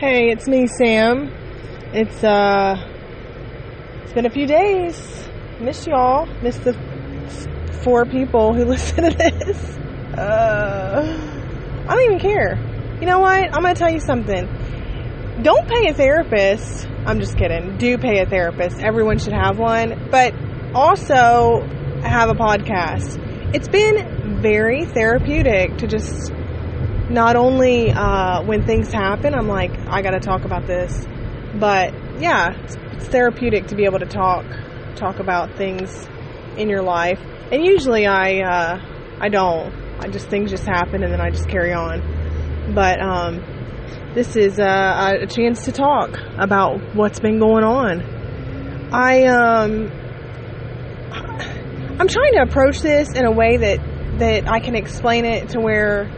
Hey, it's me, Sam. It's uh, it's been a few days. Miss y'all. Miss the four people who listen to this. Uh, I don't even care. You know what? I'm gonna tell you something. Don't pay a therapist. I'm just kidding. Do pay a therapist. Everyone should have one. But also have a podcast. It's been very therapeutic to just not only uh, when things happen, I'm like, I got to talk about this, but yeah, it's, it's, therapeutic to be able to talk talk about things in your life. And usually, I uh, I don't. I just things just happen, and then I just carry on. But um, this is a, a chance to talk about what's been going on. I um, I'm trying to approach this in a way that that I can explain it to where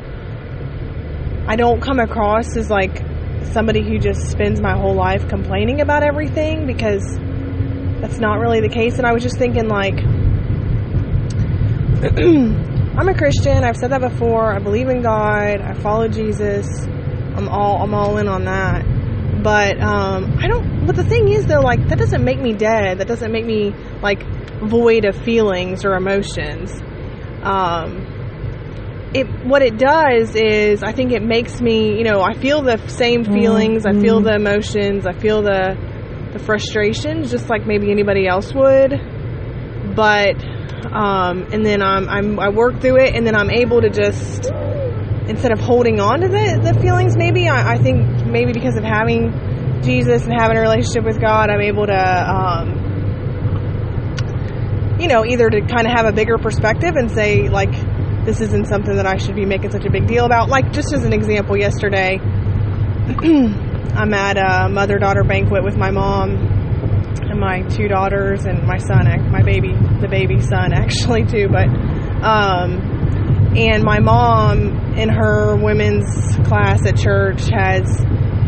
I don't come across as like somebody who just spends my whole life complaining about everything because that's not really the case. And I was just thinking, like, I'm a Christian. I've said that before. I believe in God. I follow Jesus. I'm all I'm all in on that. But um, I don't. But the thing is, though, like that doesn't make me dead. That doesn't make me like void of feelings or emotions. Um, it what it does is I think it makes me, you know, I feel the same feelings, mm-hmm. I feel the emotions, I feel the the frustrations just like maybe anybody else would. But um, and then I'm, I'm I work through it and then I'm able to just instead of holding on to the, the feelings maybe I, I think maybe because of having Jesus and having a relationship with God I'm able to um, you know either to kind of have a bigger perspective and say like this isn't something that I should be making such a big deal about. Like, just as an example, yesterday, I'm at a mother daughter banquet with my mom and my two daughters and my son, my baby, the baby son, actually, too. But, um, and my mom in her women's class at church has,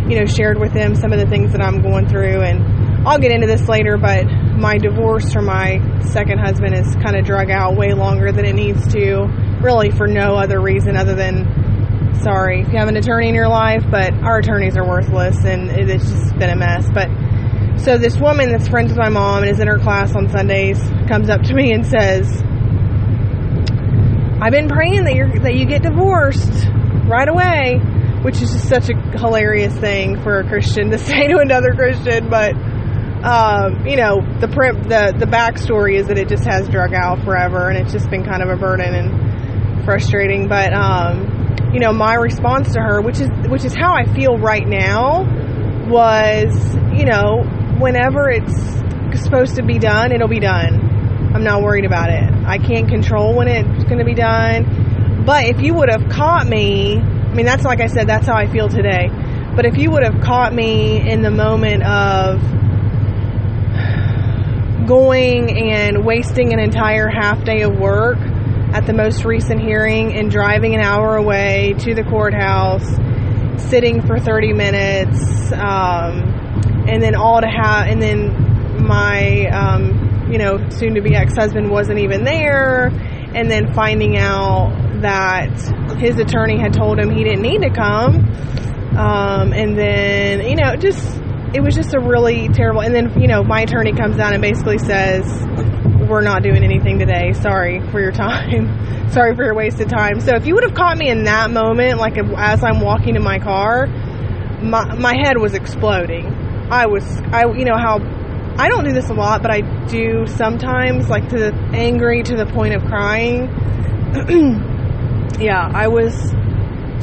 you know, shared with them some of the things that I'm going through. And I'll get into this later, but my divorce from my second husband is kind of drug out way longer than it needs to really for no other reason other than sorry if you have an attorney in your life, but our attorneys are worthless and it's just been a mess. But so this woman that's friends with my mom and is in her class on Sundays comes up to me and says, "I've been praying that you that you get divorced right away," which is just such a hilarious thing for a Christian to say to another Christian, but. Um, you know the the the backstory is that it just has drug out forever, and it's just been kind of a burden. And frustrating. But um, you know, my response to her, which is which is how I feel right now, was you know, whenever it's supposed to be done, it'll be done. I'm not worried about it. I can't control when it's going to be done. But if you would have caught me, I mean, that's like I said, that's how I feel today. But if you would have caught me in the moment of going and wasting an entire half day of work at the most recent hearing and driving an hour away to the courthouse, sitting for 30 minutes, um, and then all to have, and then my, um, you know, soon to be ex husband wasn't even there, and then finding out that his attorney had told him he didn't need to come. Um, and then, you know, just, it was just a really terrible, and then, you know, my attorney comes down and basically says, we're not doing anything today. Sorry for your time. Sorry for your wasted time. So if you would have caught me in that moment, like as I'm walking in my car, my, my head was exploding. I was, I, you know how, I don't do this a lot, but I do sometimes, like to the angry to the point of crying. yeah, I was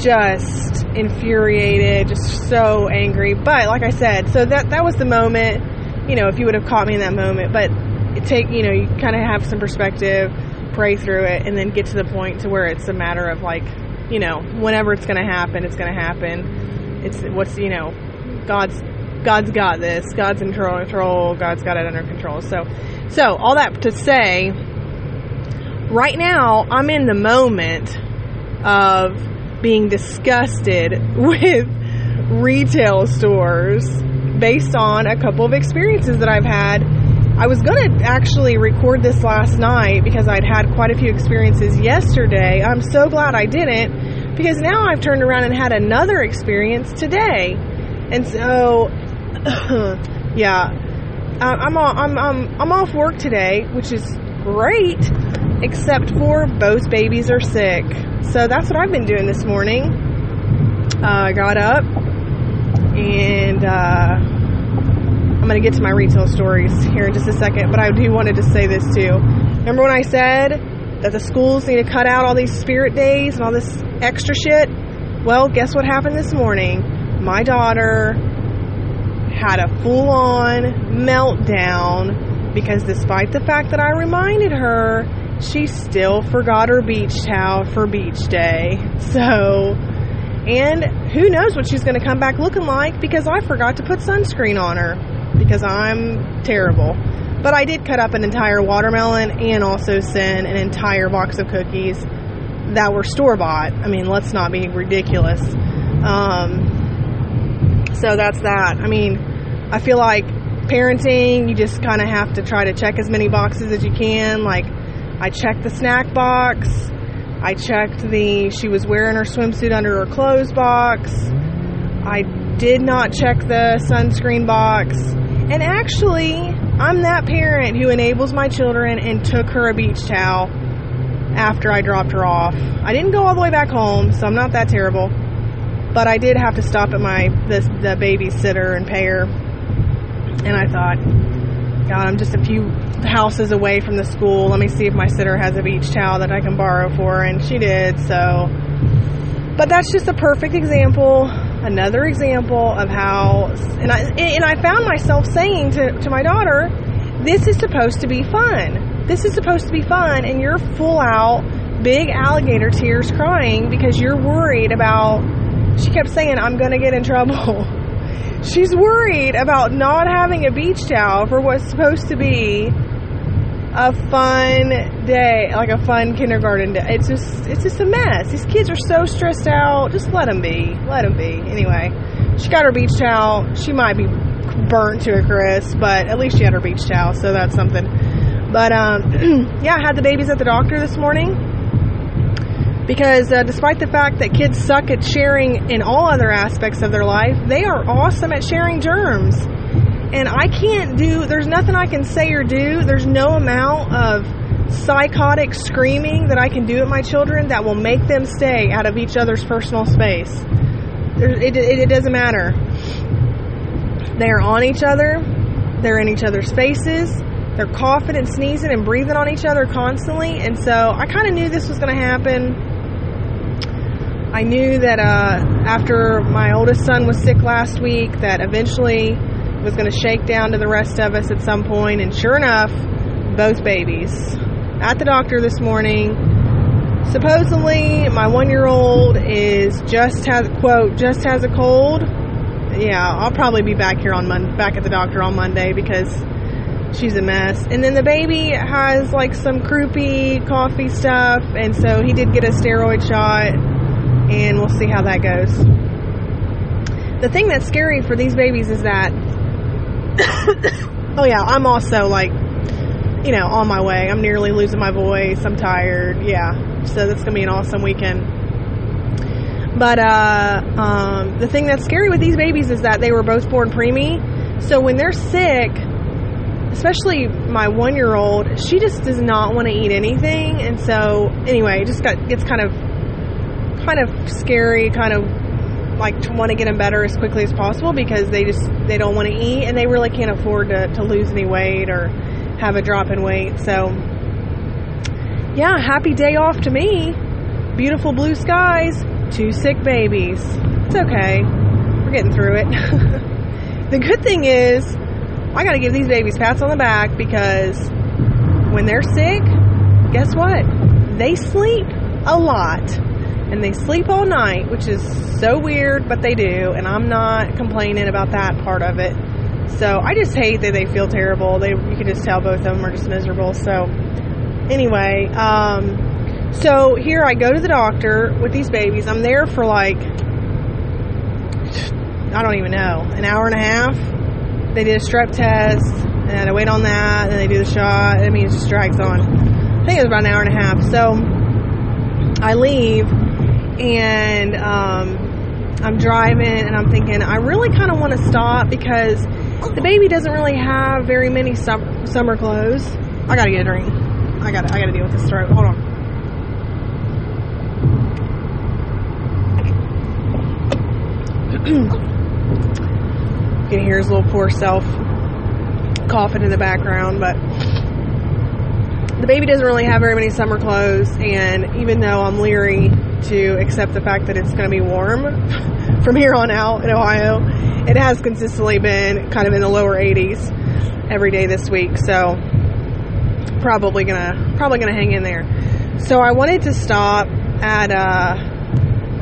just infuriated, just so angry. But like I said, so that that was the moment. You know, if you would have caught me in that moment, but take you know you kind of have some perspective pray through it and then get to the point to where it's a matter of like you know whenever it's going to happen it's going to happen. It's what's you know god's god's got this god's in control god's got it under control. So so all that to say right now i'm in the moment of being disgusted with retail stores based on a couple of experiences that i've had I was going to actually record this last night because I'd had quite a few experiences yesterday. I'm so glad I didn't because now I've turned around and had another experience today. And so, yeah, I'm, I'm, I'm, I'm off work today, which is great, except for both babies are sick. So that's what I've been doing this morning. Uh, I got up and uh, going to get to my retail stories here in just a second, but I do wanted to say this too. Remember when I said that the schools need to cut out all these spirit days and all this extra shit? Well, guess what happened this morning? My daughter had a full on meltdown because despite the fact that I reminded her, she still forgot her beach towel for beach day. So, and who knows what she's going to come back looking like because I forgot to put sunscreen on her because I'm terrible. But I did cut up an entire watermelon and also send an entire box of cookies that were store bought. I mean, let's not be ridiculous. Um, so that's that. I mean, I feel like parenting, you just kind of have to try to check as many boxes as you can. Like, I checked the snack box. I checked the she was wearing her swimsuit under her clothes box. I did not check the sunscreen box. And actually, I'm that parent who enables my children and took her a beach towel after I dropped her off. I didn't go all the way back home, so I'm not that terrible. But I did have to stop at my the, the babysitter and pay her. And I thought, God, I'm just a few houses away from the school. Let me see if my sitter has a beach towel that I can borrow for. And she did, so. But that's just a perfect example, another example of how, and I and I found myself saying to, to my daughter, "This is supposed to be fun. This is supposed to be fun, and you're full out, big alligator tears, crying because you're worried about." She kept saying, "I'm going to get in trouble." She's worried about not having a beach towel for what's supposed to be a fun day, like a fun kindergarten day. It's just, it's just a mess. These kids are so stressed out. Just let them be. Let them be. Anyway, she got her beach towel. She might be burnt to a crisp, but at least she had her beach towel, so that's something. But um, yeah, I had the babies at the doctor this morning because uh, despite the fact that kids suck at sharing in all other aspects of their life, they are awesome at sharing germs. And I can't do, there's nothing I can say or do, there's no amount of psychotic screaming that I can do at my children that will make them stay out of each other's personal space. It, it, it doesn't matter. They're on each other, they're in each other's faces, they're coughing and sneezing and breathing on each other constantly. And so I kind of knew this was going to happen I knew that uh, after my oldest son was sick last week, that eventually was going to shake down to the rest of us at some point, and sure enough, both babies at the doctor this morning. Supposedly, my one-year-old is just has quote just has a cold. Yeah, I'll probably be back here on Monday, back at the doctor on Monday because she's a mess. And then the baby has like some croupy coffee stuff, and so he did get a steroid shot and we'll see how that goes. The thing that's scary for these babies is that, oh yeah, I'm also like, you know, on my way. I'm nearly losing my voice. I'm tired. Yeah. So that's to be an awesome weekend. But uh, um, the thing that's scary with these babies is that they were both born preemie. So when they're sick, especially my one year old, she just does not want to eat anything. And so, anyway, it just got, gets kind of kind of scary, kind of like to want to get them better as quickly as possible because they just they don't want to eat and they really can't afford to, to lose any weight or have a drop in weight. So yeah, happy day off to me. Beautiful blue skies, two sick babies. It's okay. We're getting through it. the good thing is I got to give these babies pats on the back because when they're sick, guess what? They sleep a lot and they sleep all night, which is so weird, but they do, and I'm not complaining about that part of it. So I just hate that they feel terrible. They you can just tell both of them are just miserable. So anyway, um, so here I go to the doctor with these babies. I'm there for like I don't even know an hour and a half. They did a strep test, and I wait on that, and they do the shot. I mean, it just drags on. I think it was about an hour and a half. So I leave and um, I'm driving and I'm thinking, I really kind of want to stop because the baby doesn't really have very many sum- summer clothes. I gotta get a drink. I gotta, I gotta deal with this throat. Hold on. you can hear his little poor self coughing in the background, but the baby doesn't really have very many summer clothes, and even though I'm leery to accept the fact that it's going to be warm from here on out in Ohio, it has consistently been kind of in the lower 80s every day this week, so probably gonna probably gonna hang in there. So I wanted to stop at uh,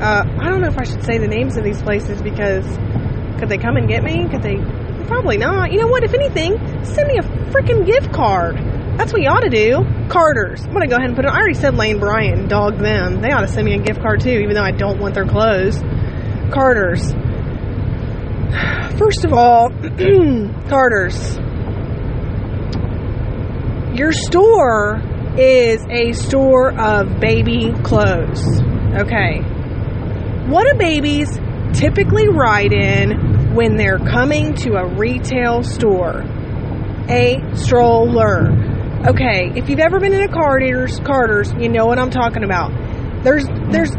uh, I don't know if I should say the names of these places because could they come and get me? Could they? Probably not. You know what? If anything, send me a freaking gift card. That's what you ought to do. Carter's. I'm gonna go ahead and put it. I already said Lane Bryant. Dog them. They ought to send me a gift card too, even though I don't want their clothes. Carter's. First of all, Carter's. Your store is a store of baby clothes. Okay. What do babies typically ride in when they're coming to a retail store? A stroller. Okay, if you've ever been in a Carter's, Carter's, you know what I'm talking about. There's there's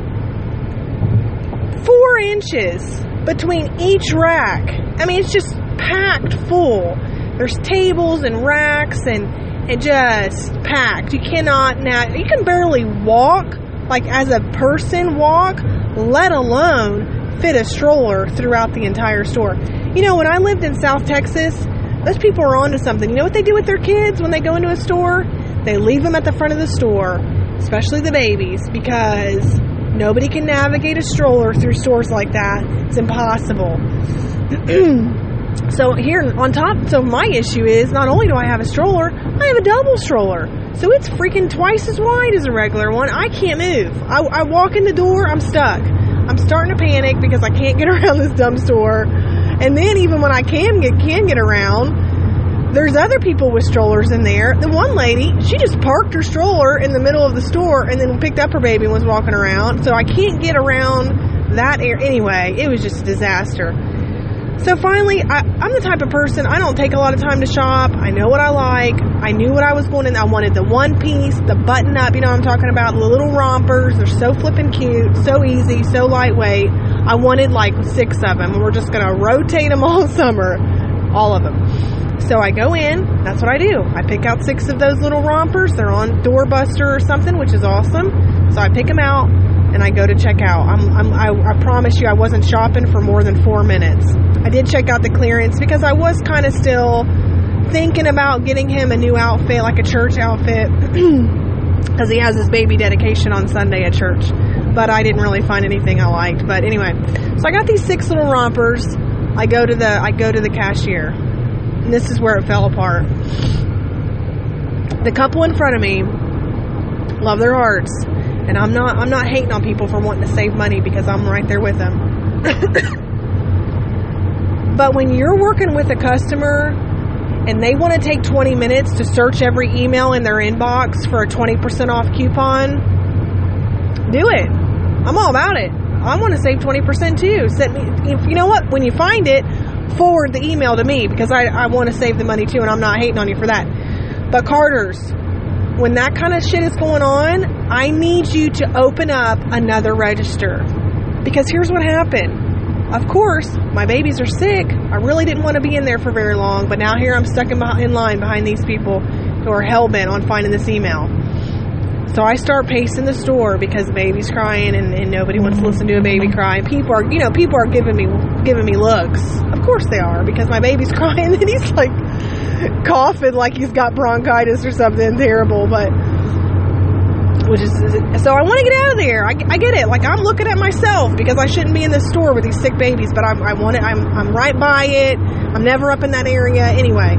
four inches between each rack. I mean, it's just packed full. There's tables and racks and it just packed. You cannot now. You can barely walk like as a person walk, let alone fit a stroller throughout the entire store. You know, when I lived in South Texas, those people are onto something. You know what they do with their kids when they go into a store? They leave them at the front of the store, especially the babies, because nobody can navigate a stroller through stores like that. It's impossible. so here on top, so my issue is not only do I have a stroller, I have a double stroller. So it's freaking twice as wide as a regular one. I can't move. I, I walk in the door, I'm stuck. I'm starting to panic because I can't get around this dumb store. And then even when I can get can get around, there's other people with strollers in there. The one lady, she just parked her stroller in the middle of the store and then picked up her baby and was walking around. So I can't get around that area. Anyway, it was just a disaster. So finally, I, am the type of person, I don't take a lot of time to shop. I know what I like. I knew what I was wanting. I wanted the one piece, the button up, you know I'm talking about, the little rompers. They're so flippin' cute, so easy, so lightweight. I wanted like six of them. We're just going to rotate them all summer. All of them. So I go in, that's what I do. I pick out six of those little rompers. They're on Doorbuster or something, which is awesome. So I pick them out and I go to check out. I'm, I'm, I, I promise you, I wasn't shopping for more than four minutes. I did check out the clearance because I was kind of still thinking about getting him a new outfit, like a church outfit, because he has his baby dedication on Sunday at church. But I didn't really find anything I liked. But anyway, so I got these six little rompers. I go to the I go to the cashier, and this is where it fell apart. The couple in front of me love their hearts and I'm not I'm not hating on people for wanting to save money because I'm right there with them. but when you're working with a customer and they want to take 20 minutes to search every email in their inbox for a 20% off coupon, do it. I'm all about it. I want to save 20% too. Send me if you know what, when you find it, forward the email to me because I, I want to save the money too and I'm not hating on you for that. But Carter's, when that kind of shit is going on, I need you to open up another register. Because here's what happened. Of course, my babies are sick. I really didn't want to be in there for very long, but now here I'm stuck in, in line behind these people who are hell bent on finding this email. So I start pacing the store because the baby's crying and, and nobody wants to listen to a baby cry. People are, you know, people are giving me giving me looks. Of course they are because my baby's crying and he's like coughing like he's got bronchitis or something terrible. But which is so I want to get out of there. I, I, get it. Like I'm looking at myself because I shouldn't be in this store with these sick babies, but I'm, I want it. I'm I'm right by it. I'm never up in that area anyway.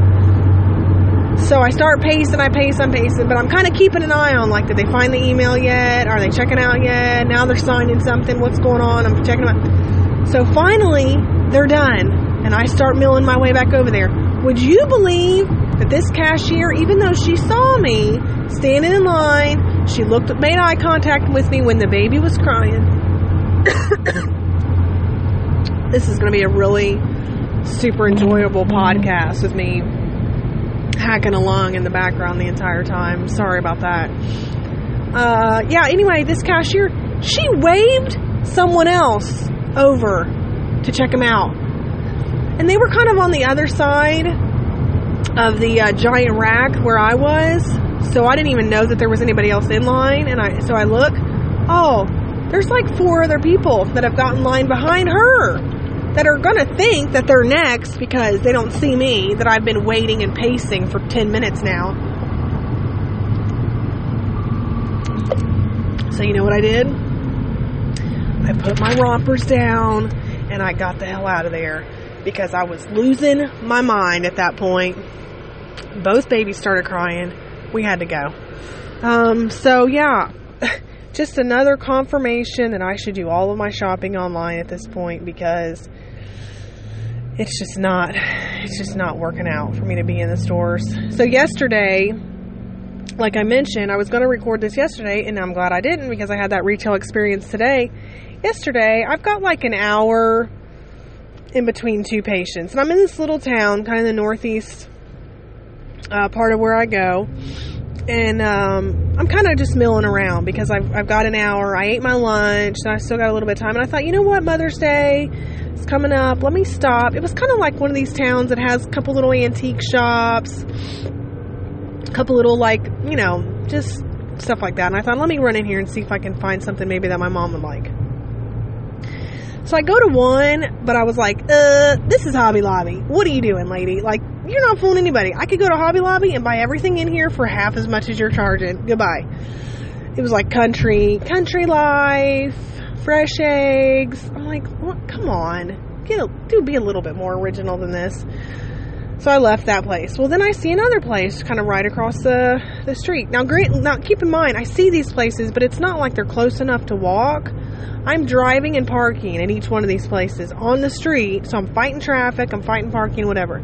So I start pacing, I pace, I'm pacing, but I'm kind of keeping an eye on like, did they find the email yet? Are they checking out yet? Now they're signing something. What's going on? I'm checking them out. So finally, they're done, and I start milling my way back over there. Would you believe that this cashier, even though she saw me standing in line, she looked, made eye contact with me when the baby was crying. This is going to be a really super enjoyable podcast with me hacking along in the background the entire time. Sorry about that. Uh, yeah, anyway, this cashier, she waved someone else over to check him out. And they were kind of on the other side of the uh, giant rack where I was. So I didn't even know that there was anybody else in line. And I, so I look, oh, there's like four other people that have gotten line behind her that are going to think that they're next because they don't see me, that I've been waiting and pacing for 10 minutes now. So, you know what I did? I put my rompers down and I got the hell out of there because I was losing my mind at that point. Both babies started crying. We had to go. Um, so, yeah, just another confirmation that I should do all of my shopping online at this point because it's just not it's just not working out for me to be in the stores. So yesterday, like I mentioned, I was going to record this yesterday and I'm glad I didn't because I had that retail experience today. Yesterday, I've got like an hour in between two patients. And I'm in this little town, kind of the northeast uh, part of where I go. And um, I'm kind of just milling around because I've, I've got an hour. I ate my lunch and I still got a little bit of time. And I thought, you know what, Mother's Day is coming up. Let me stop. It was kind of like one of these towns that has a couple little antique shops, a couple little, like, you know, just stuff like that. And I thought, let me run in here and see if I can find something maybe that my mom would like. So I go to one, but I was like, uh, this is Hobby Lobby. What are you doing, lady? Like, you're not fooling anybody. I could go to Hobby Lobby and buy everything in here for half as much as you're charging. Goodbye. It was like country, country life, fresh eggs. I'm like, what? come on. Get a, do be a little bit more original than this. So I left that place. Well, then I see another place kind of right across the, the street. Now, great, now keep in mind, I see these places, but it's not like they're close enough to walk. I'm driving and parking at each one of these places on the street, so I'm fighting traffic, I'm fighting parking, whatever.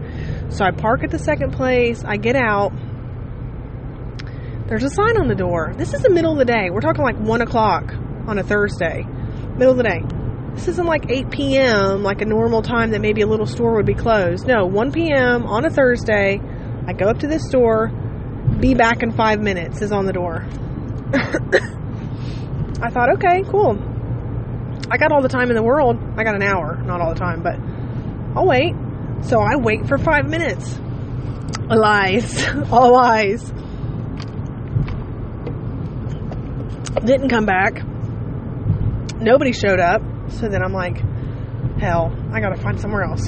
So I park at the second place, I get out. There's a sign on the door. This is the middle of the day. We're talking like 1 o'clock on a Thursday. Middle of the day. This isn't like 8 p.m., like a normal time that maybe a little store would be closed. No, 1 p.m. on a Thursday. I go up to this store. Be back in five minutes is on the door. I thought, okay, cool. I got all the time in the world. I got an hour, not all the time, but I'll wait. So I wait for five minutes. Lies. all lies. Didn't come back. Nobody showed up. So then I'm like, hell, I gotta find somewhere else.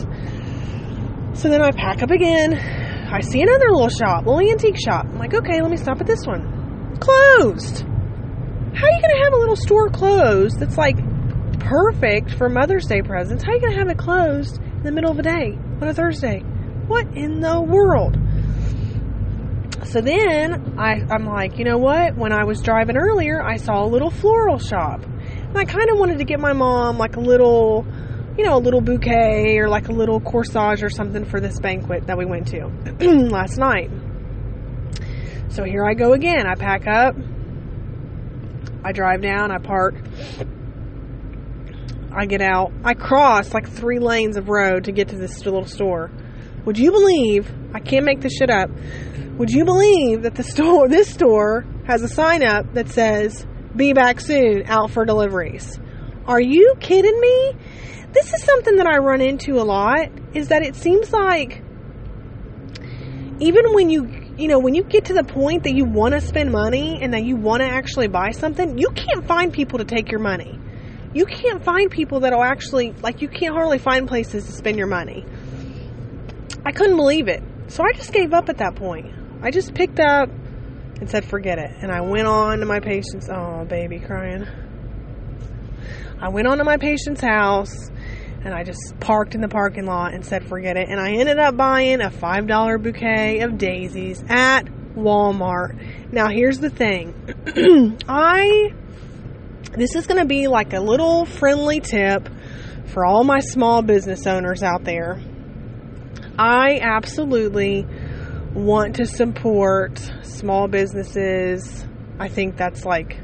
So then I pack up again. I see another little shop, little antique shop. I'm like, okay, let me stop at this one. Closed. How are you gonna have a little store closed that's like perfect for Mother's Day presents? How are you gonna have it closed in the middle of the day on a Thursday? What in the world? So then I, I'm like, you know what? When I was driving earlier, I saw a little floral shop. And I kind of wanted to get my mom like a little, you know, a little bouquet or like a little corsage or something for this banquet that we went to last night. So here I go again. I pack up, I drive down, I park, I get out, I cross like three lanes of road to get to this little store. Would you believe? I can't make this shit up. Would you believe that the store, this store, has a sign up that says be back soon, out for deliveries. Are you kidding me? This is something that I run into a lot is that it seems like even when you you know, when you get to the point that you want to spend money and that you want to actually buy something, you can't find people to take your money. You can't find people that'll actually like you can't hardly find places to spend your money. I couldn't believe it. So I just gave up at that point. I just picked up and said, forget it. And I went on to my patient's, oh, baby crying. I went on to my patient's house and I just parked in the parking lot and said, forget it. And I ended up buying a $5 bouquet of daisies at Walmart. Now, here's the thing I, this is going to be like a little friendly tip for all my small business owners out there. I absolutely want to support small businesses. I think that's like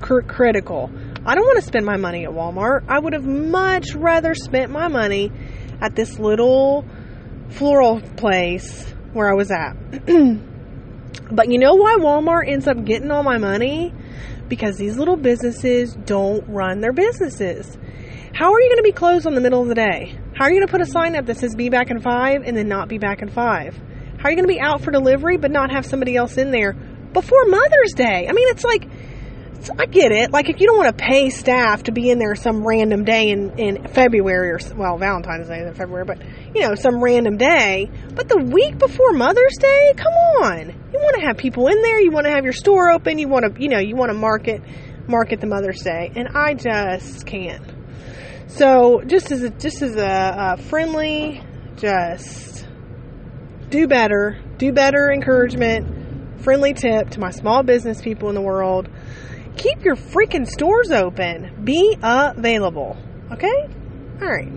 cr- critical. I don't want to spend my money at Walmart. I would have much rather spent my money at this little floral place where I was at. but you know why Walmart ends up getting all my money? Because these little businesses don't run their businesses. How are you going to be closed on the middle of the day? How are you going to put a sign up that says be back in five and then not be back in five? How are you going to be out for delivery but not have somebody else in there before Mother's Day? I mean, it's like, I get it. Like, if you don't want to pay staff to be in there some random day in, in February or, well, Valentine's Day is in February, but, you know, some random day. But the week before Mother's Day, come on. You want to have people in there. You want to have your store open. You want to, you know, you want to market, market the Mother's Day. And I just can't. So, just as a, just as a, a friendly, just do better, do better encouragement, friendly tip to my small business people in the world keep your freaking stores open. Be available. Okay? All right.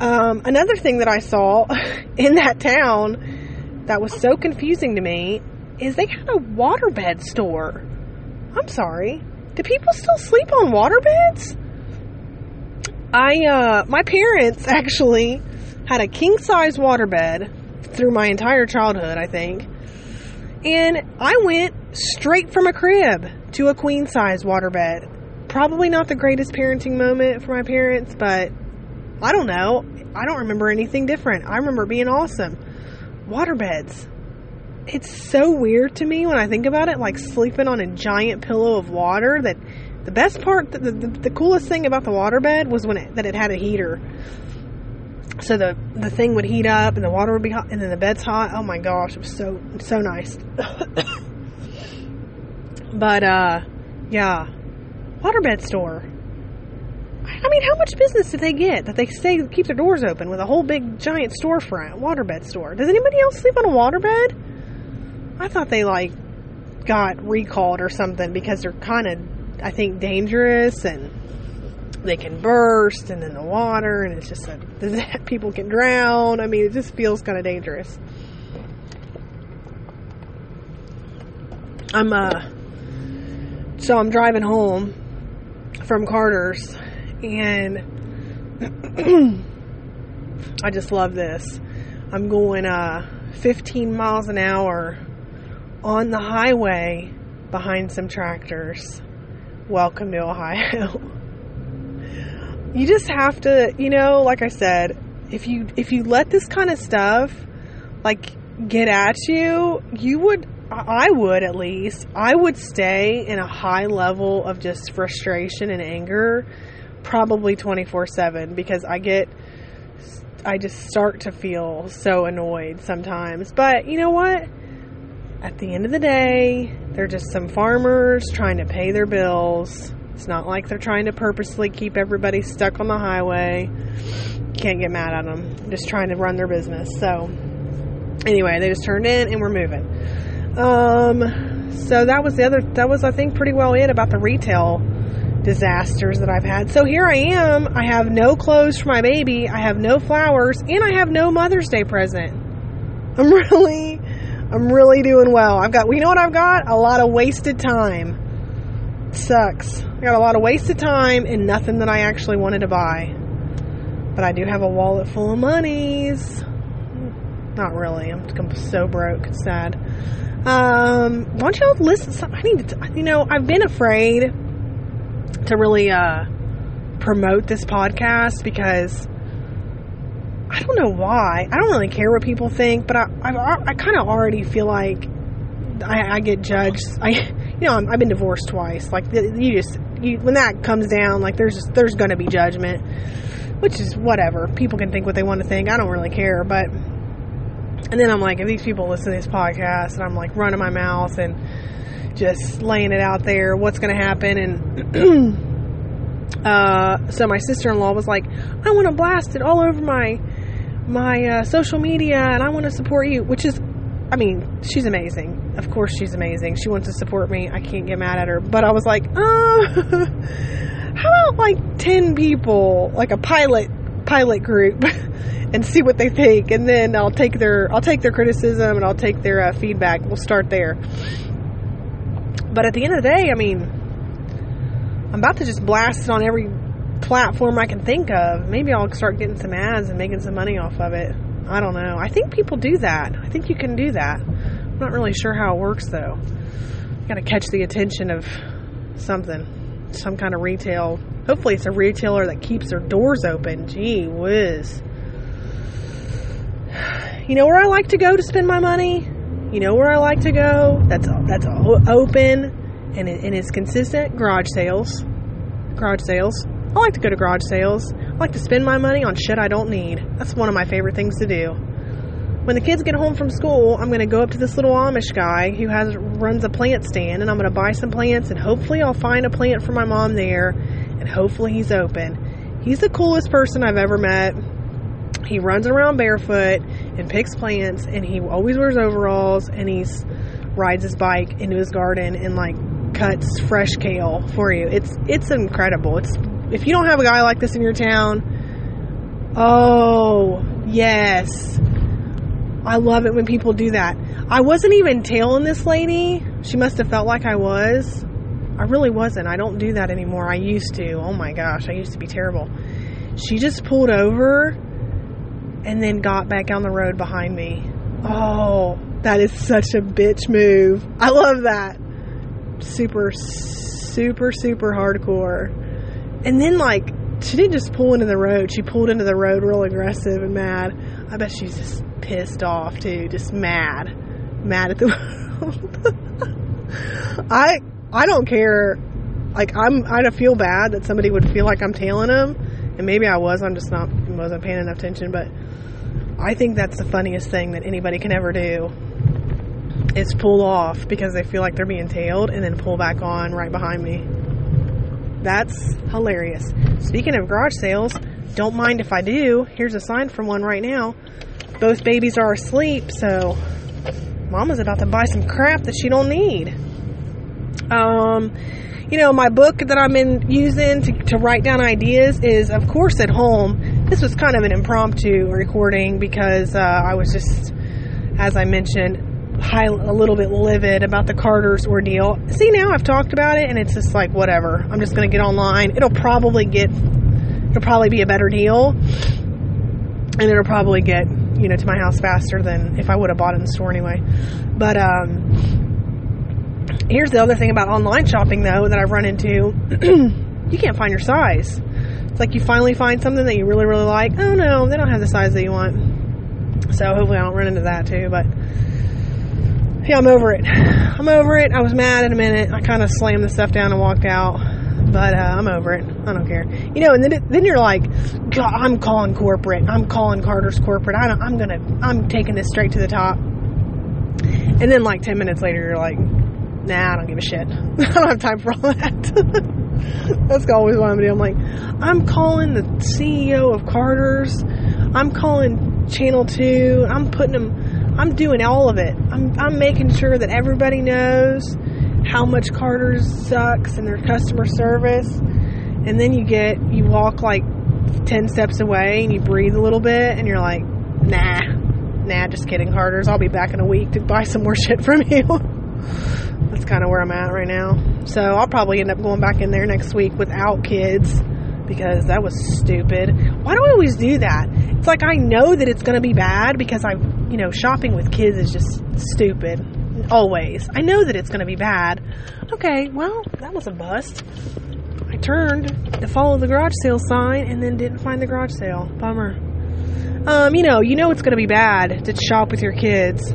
Um, another thing that I saw in that town that was so confusing to me is they had a waterbed store. I'm sorry. Do people still sleep on waterbeds? I, uh, my parents actually had a king size waterbed through my entire childhood, I think. And I went straight from a crib to a queen size waterbed. Probably not the greatest parenting moment for my parents, but I don't know. I don't remember anything different. I remember being awesome. Waterbeds. It's so weird to me when I think about it, like sleeping on a giant pillow of water. That the best part, the, the, the coolest thing about the waterbed was when it, that it had a heater. So the the thing would heat up and the water would be hot and then the bed's hot. Oh my gosh, it was so so nice. But, uh, yeah. Waterbed store. I mean, how much business did they get that they stay keep their doors open with a whole big giant storefront, waterbed store? Does anybody else sleep on a waterbed? I thought they like got recalled or something because they're kind of, I think, dangerous and they can burst and in the water and it's just that people can drown. I mean, it just feels kind of dangerous. I'm uh so I'm driving home from Carter's and I just love this. I'm going uh 15 miles an hour on the highway behind some tractors. Welcome to Ohio. you just have to, you know, like I said, if you if you let this kind of stuff like get at you, you would I would at least, I would stay in a high level of just frustration and anger probably 24 7 because I get, I just start to feel so annoyed sometimes. But you know what? At the end of the day, they're just some farmers trying to pay their bills. It's not like they're trying to purposely keep everybody stuck on the highway. Can't get mad at them. Just trying to run their business. So, anyway, they just turned in and we're moving. Um, so that was the other, that was, I think, pretty well it about the retail disasters that I've had. So here I am. I have no clothes for my baby. I have no flowers and I have no Mother's Day present. I'm really, I'm really doing well. I've got, you know what I've got? A lot of wasted time. It sucks. I got a lot of wasted time and nothing that I actually wanted to buy. But I do have a wallet full of monies. Not really. I'm so broke. It's sad. Um, why don't y'all listen? I need to, you know, I've been afraid to really uh, promote this podcast because I don't know why. I don't really care what people think, but I I, I kind of already feel like I, I, get judged. I you know i have been divorced twice. Like you just you, when that comes down, like there's just, there's to be judgment, which is whatever. People can think what they want to think. I don't really care, but and then I'm like, if these people listen to this podcast, and I'm like running my mouth and just laying it out there, what's going to happen? And uh, so my sister in law was like, I want to blast it all over my my uh, social media, and I want to support you, which is, I mean, she's amazing. Of course, she's amazing. She wants to support me. I can't get mad at her. But I was like, uh, how about like ten people, like a pilot pilot group? and see what they think and then I'll take their I'll take their criticism and I'll take their uh, feedback. We'll start there. But at the end of the day, I mean, I'm about to just blast it on every platform I can think of. Maybe I'll start getting some ads and making some money off of it. I don't know. I think people do that. I think you can do that. I'm not really sure how it works though. You gotta catch the attention of something, some kind of retail. Hopefully, it's a retailer that keeps their doors open. Gee whiz. You know where I like to go to spend my money? You know where I like to go? That's that's open and it, and it's consistent. Garage sales. Garage sales. I like to go to garage sales. I like to spend my money on shit I don't need. That's one of my favorite things to do. When the kids get home from school, I'm going to go up to this little Amish guy who has runs a plant stand and I'm going to buy some plants and hopefully I'll find a plant for my mom there and hopefully he's open. He's the coolest person I've ever met. He runs around barefoot and picks plants and he always wears overalls and he rides his bike into his garden and like cuts fresh kale for you. It's it's incredible. It's if you don't have a guy like this in your town, oh, yes. I love it when people do that. I wasn't even tailing this lady. She must have felt like I was. I really wasn't. I don't do that anymore. I used to. Oh my gosh, I used to be terrible. She just pulled over and then got back on the road behind me. Oh, that is such a bitch move. I love that. Super, super, super hardcore. And then, like, she didn't just pull into the road. She pulled into the road real aggressive and mad. I bet she's just pissed off too, just mad, mad at the world. I I don't care. Like I'm, I feel bad that somebody would feel like I'm tailing them, and maybe I was. I'm just not wasn't paying enough attention. But I think that's the funniest thing that anybody can ever do is pull off because they feel like they're being tailed and then pull back on right behind me. That's hilarious. Speaking of garage sales, don't mind if I do. Here's a sign from one right now. Both babies are asleep, so mama's about to buy some crap that she don't need. Um, you know, my book that I'm in using to, to write down ideas is, of course, at home. This was kind of an impromptu recording because uh, I was just, as I mentioned, high, a little bit livid about the Carter's ordeal. See, now I've talked about it, and it's just like whatever. I'm just going to get online. It'll probably get, it'll probably be a better deal, and it'll probably get you know to my house faster than if I would have bought it in the store anyway. But um, here's the other thing about online shopping though that I've run into: you can't find your size. It's like you finally find something that you really really like. Oh no, they don't have the size that you want. So hopefully I don't run into that too, but yeah, I'm over it. I'm over it. I was mad in a minute. I kind of slammed the stuff down and walked out. But uh, I'm over it. I don't care. You know, and then then you're like, God, I'm calling corporate. I'm calling Carter's corporate. I am gonna. I'm taking this straight to the top. And then like ten minutes later, you're like, Nah, I don't give a shit. I don't have time for all that. That's always what I'm doing. I'm like, I'm calling the CEO of Carter's. I'm calling Channel Two. I'm putting them I'm doing all of it. I'm, I'm making sure that everybody knows how much Carter's sucks and their customer service. And then you get, you walk like 10 steps away and you breathe a little bit and you're like, nah, nah, just kidding, Carter's. I'll be back in a week to buy some more shit from you. That's kind of where I'm at right now. So I'll probably end up going back in there next week without kids because that was stupid. Why do I always do that? It's like I know that it's going to be bad because I, you know, shopping with kids is just stupid. Always. I know that it's going to be bad. Okay, well, that was a bust. I turned to follow the garage sale sign and then didn't find the garage sale. Bummer. Um, you know, you know it's going to be bad to shop with your kids,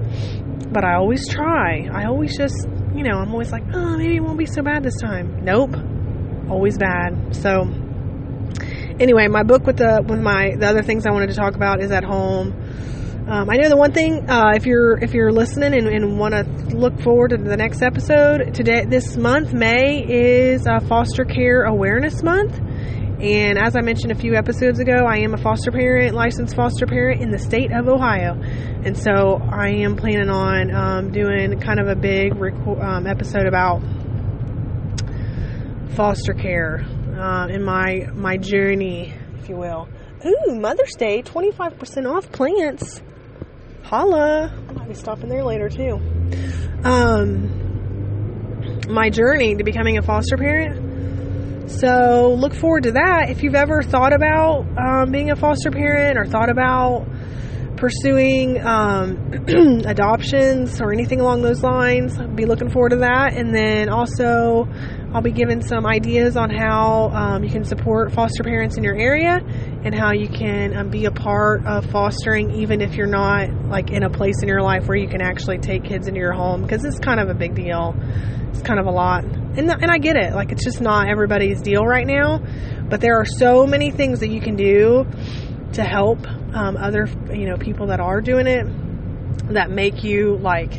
but I always try. I always just, you know, I'm always like, oh, maybe it won't be so bad this time. Nope. Always bad. So, anyway, my book with the with my the other things I wanted to talk about is at home. Um, I know the one thing uh, if you're if you're listening and, and want to look forward to the next episode today this month May is uh, Foster Care Awareness Month, and as I mentioned a few episodes ago, I am a foster parent, licensed foster parent in the state of Ohio, and so I am planning on um, doing kind of a big um, episode about foster care uh, in my my journey, if you will. Ooh, Mother's Day, 25% off plants. Holla. I might be stopping there later too. Um, my journey to becoming a foster parent. So look forward to that. If you've ever thought about um, being a foster parent or thought about pursuing um, adoptions or anything along those lines, be looking forward to that. And then also, I'll be giving some ideas on how um, you can support foster parents in your area and how you can um, be a part of fostering, even if you're not like in a place in your life where you can actually take kids into your home because it's kind of a big deal. It's kind of a lot and and I get it. Like it's just not everybody's deal right now, but there are so many things that you can do to help um, other you know people that are doing it that make you like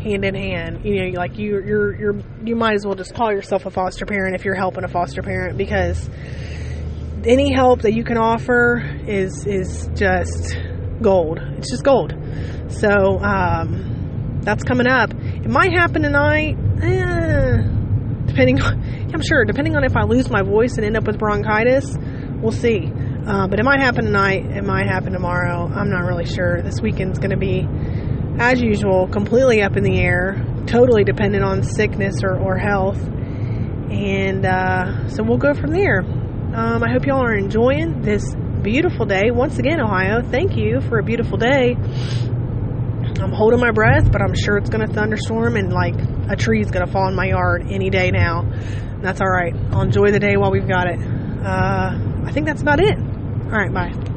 hand in hand. You know, like you you're you're you might as well just call yourself a foster parent if you're helping a foster parent because any help that you can offer is is just gold. It's just gold. So um, that's coming up. It might happen tonight. Eh, depending I'm sure, depending on if I lose my voice and end up with bronchitis, we'll see. Uh, but it might happen tonight. It might happen tomorrow. I'm not really sure. This weekend's going to be, as usual, completely up in the air, totally dependent on sickness or, or health. And uh, so we'll go from there. Um, I hope y'all are enjoying this beautiful day. Once again, Ohio, thank you for a beautiful day. I'm holding my breath, but I'm sure it's going to thunderstorm and like a tree is going to fall in my yard any day now. That's all right. I'll enjoy the day while we've got it. Uh, I think that's about it. All right, bye.